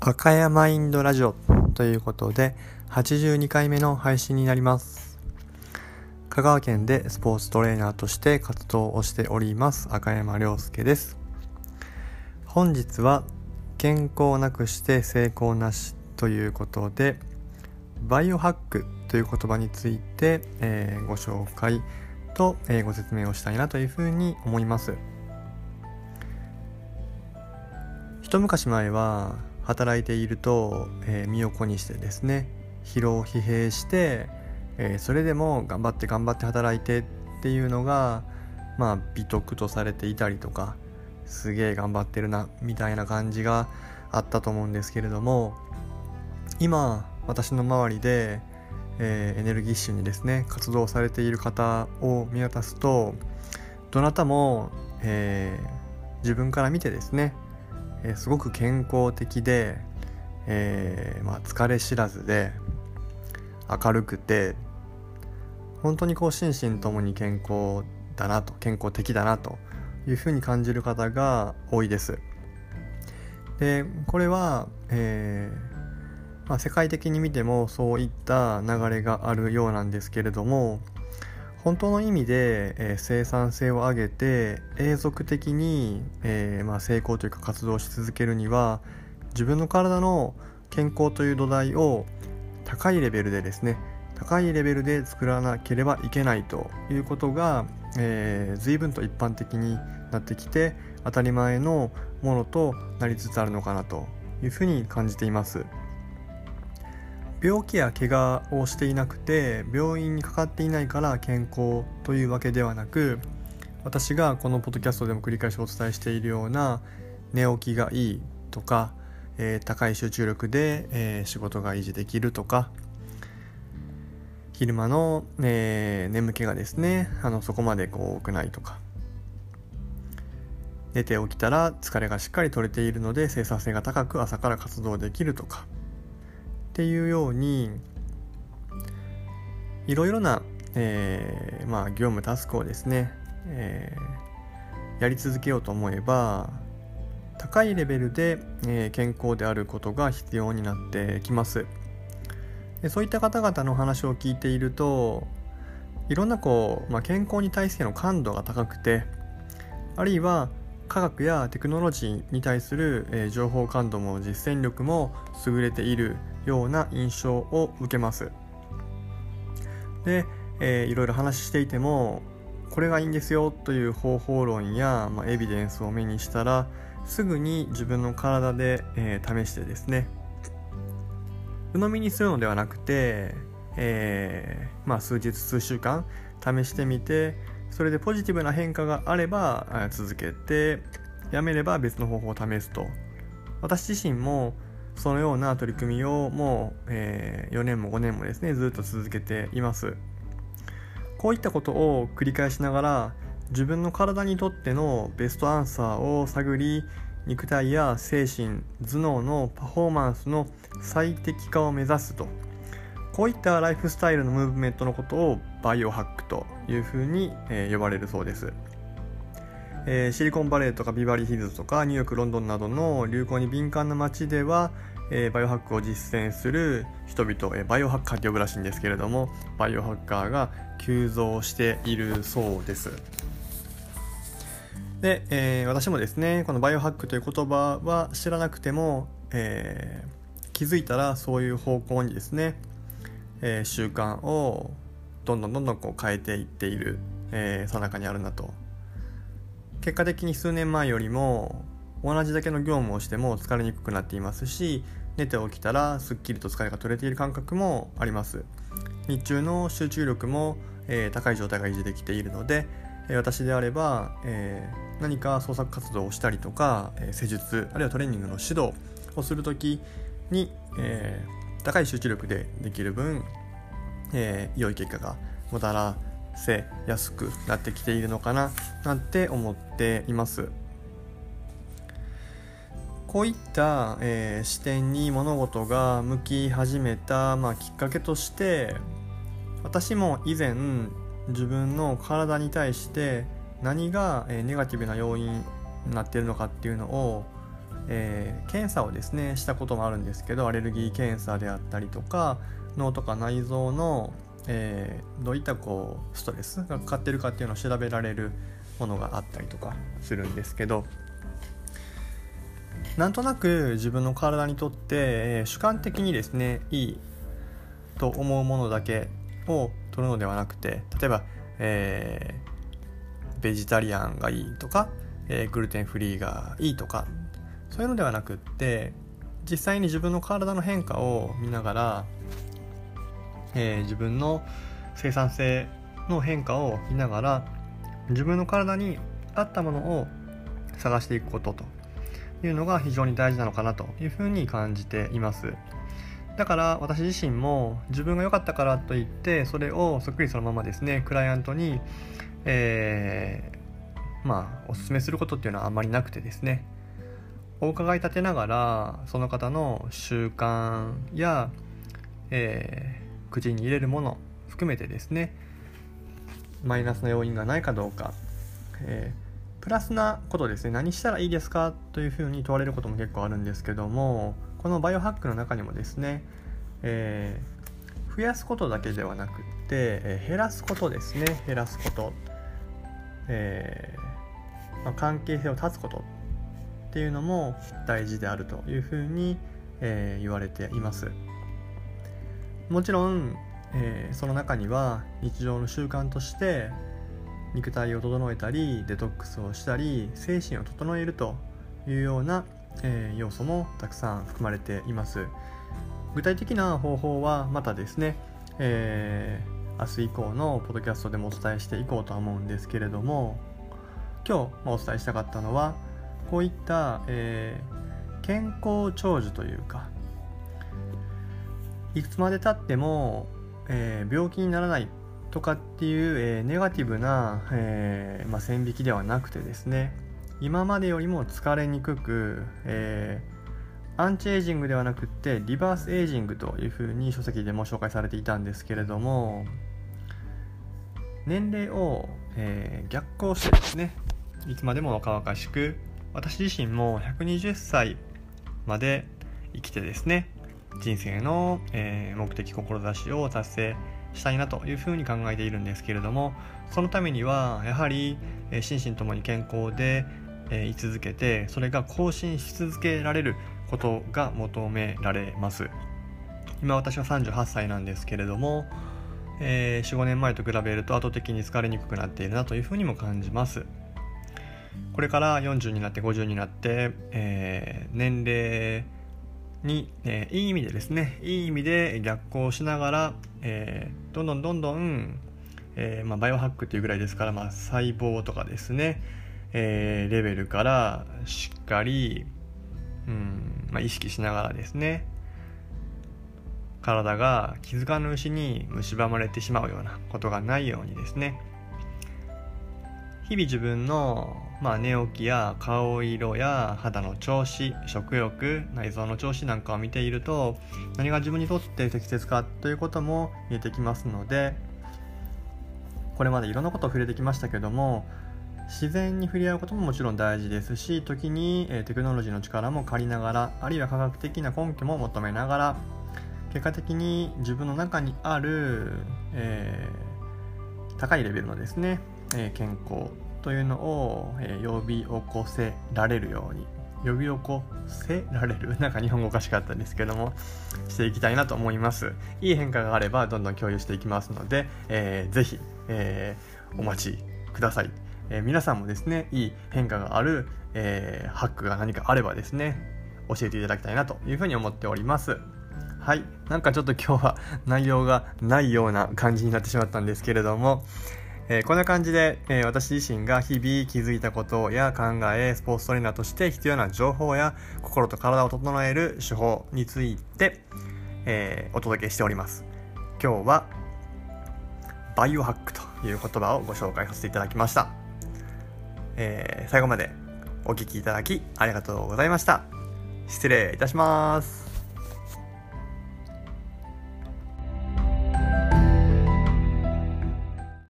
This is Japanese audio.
赤山インドラジオということで82回目の配信になります。香川県でスポーツトレーナーとして活動をしております赤山亮介です。本日は健康なくして成功なしということでバイオハックという言葉について、えー、ご紹介と、えー、ご説明をしたいなというふうに思います。一昔前は働いていると、えー、身を粉にしてですね疲労疲弊して、えー、それでも頑張って頑張って働いてっていうのがまあ美徳とされていたりとかすげえ頑張ってるなみたいな感じがあったと思うんですけれども今私の周りで、えー、エネルギッシュにですね活動されている方を見渡すとどなたも、えー、自分から見てですねえー、すごく健康的で、えー、まあ、疲れ知らずで明るくて本当にこう心身ともに健康だなと健康的だなというふうに感じる方が多いです。でこれは、えー、まあ、世界的に見てもそういった流れがあるようなんですけれども本当の意味で、えー、生産性を上げて永続的に、えー、まあ、成功というか活動し続けるには自分の体の健康という土台を高いレベルでですね高いレベルで作らなければいけないということが、えー、随分と一般的になってきて当たり前のものとなりつつあるのかなというふうに感じています。病気や怪我をしていなくて病院にかかっていないから健康というわけではなく私がこのポッドキャストでも繰り返しお伝えしているような寝起きがいいとか、えー、高い集中力で、えー、仕事が維持できるとか昼間の、えー、眠気がですねあのそこまでこう多くないとか。寝て起きたら疲れがしっかり取れているので生産性が高く朝から活動できるとか。っていうようにいろいろな、えー、まあ、業務タスクをですね、えー、やり続けようと思えば高いレベルで、えー、健康であることが必要になってきます。でそういった方々の話を聞いているといろんなこう、まあ、健康に対しての感度が高くてあるいは科学やテクノロジーに対する、えー、情報感度も実践力も優れているような印象を受けます。で、えー、いろいろ話していてもこれがいいんですよという方法論や、まあ、エビデンスを目にしたらすぐに自分の体で、えー、試してですね鵜呑みにするのではなくて、えー、まあ、数日数週間試してみてそれでポジティブな変化があれば続けてやめれば別の方法を試すと。私自身もそのような取り組みをもう、え、4年も5年もですねずっと続けています。こういったことを繰り返しながら自分の体にとってのベストアンサーを探り肉体や精神頭脳のパフォーマンスの最適化を目指すと。こういったライフスタイルのムーブメントのことをバイオハックというふうに、え、呼ばれるそうです。えー、シリコンバレーとかビバリーヒルズとかニューヨークロンドンなどの流行に敏感な街では、えー、バイオハックを実践する人々、えー、バイオハッカーって呼ぶらしいんですけれどもバイオハッカーが急増しているそうです。で、え、私もですねこのバイオハックという言葉は知らなくても、え、気づいたらそういう方向にですね、えー、習慣をどんどんどんどんこう変えていっているさな、かにあるなと。結果的に数年前よりも同じだけの業務をしても疲れにくくなっていますし寝て起きたらすっきりと疲れが取れている感覚もあります。日中の集中力も、えー、高い状態が維持できているので、えー、私であれば、えー、何か創作活動をしたりとか、え施術あるいはトレーニングの指導をする時に、え高い集中力でできる分、え良い結果がもたらせやすくなってきているのかななんて思っています。こういった、えー、視点に物事が向き始めた、まあ、きっかけとして私も以前自分の体に対して何が、えー、ネガティブな要因になっているのかっていうのを、えー、検査をですねしたこともあるんですけどアレルギー検査であったりとか脳とか内臓の、えー、どういったこうストレスがかかってるかっていうのを調べられるものがあったりとかするんですけどなんとなく自分の体にとって、えー、主観的にですねいいと思うものだけを取るのではなくて例えば、えー、ベジタリアンがいいとか、えー、グルテンフリーがいいとかそういうのではなくって実際に自分の体の変化を見ながら、えー、自分の生産性の変化を見ながら自分の体に合ったものを探していくことというのが非常に大事なのかなというふうに感じています。だから私自身も自分が良かったからといってそれをそっくりそのままですねクライアントに、えー、まあおすすめすることっていうのはあんまりなくてですね。お伺い立てながらその方の習慣や、えー、口に入れるもの含めてですねマイナスな要因がないかどうか、えー、プラスなことですね何したらいいですかというふうに問われることも結構あるんですけどもこのバイオハックの中にもですね、えー、増やすことだけではなくって、えー、減らすことですね減らすこと、えまあ、関係性を断つことっていうのも大事であるというふうに、え言われています。もちろんえー、その中には日常の習慣として肉体を整えたりデトックスをしたり精神を整えるというような、えー、要素もたくさん含まれています。具体的な方法はまたですね、えー、明日以降のポッドキャストでもお伝えしていこうとは思うんですけれども今日お伝えしたかったのはこういった、えー、健康長寿というかいつまでたってもえー、病気にならないとかっていう、えー、ネガティブな、えー、まあ、線引きではなくてですね今までよりも疲れにくく、えアンチエイジングではなくってリバースエイジングというふうに書籍でも紹介されていたんですけれども年齢を、え逆行してですねいつまでも若々しく私自身も120歳まで生きてですね人生の、えー、目的志を達成したいなというふうに考えているんですけれどもそのためにはやはり、えー、心身ともに健康で、えー、居続けてそれが更新し続けられることが求められます。今私は38歳なんですけれども、えー、45年前と比べると圧倒的に疲れにくくなっているなというふうにも感じます。これから40になって50になって、えー、年齢に、えー、いい意味でですねいい意味で逆行しながら、えー、どんどんどんどん、えー、まあ、バイオハックっていうぐらいですから、まあ、細胞とかですね、えレベルからしっかり、うんまあ、意識しながらですね体が気づかぬうちに蝕まれてしまうようなことがないようにですね日々自分のまあ、寝起きや顔色や肌の調子食欲内臓の調子なんかを見ていると何が自分にとって適切かということも見えてきますのでこれまでいろんなことを触れてきましたけども自然に触れ合うことももちろん大事ですし時に、えテクノロジーの力も借りながらあるいは科学的な根拠も求めながら結果的に自分の中にある、えー、高いレベルのですね、え、健康というのを、え、呼び起こせられるように。呼び起こせられる？なんか日本語おかしかったんですけどもしていきたいなと思います。いい変化があればどんどん共有していきますので、えー、ぜひ、えー、お待ちください、えー、皆さんもですねいい変化がある、えー、ハックが何かあればですね教えていただきたいなというふうに思っております。はい。なんかちょっと今日は内容がないような感じになってしまったんですけれども、えー、こんな感じで、えー、私自身が日々気づいたことや考え、スポーツトレーナーとして必要な情報や心と体を整える手法について、えー、お届けしております。今日はバイオハックという言葉をご紹介させていただきました。え最後までお聴きいただきありがとうございました。失礼いたします。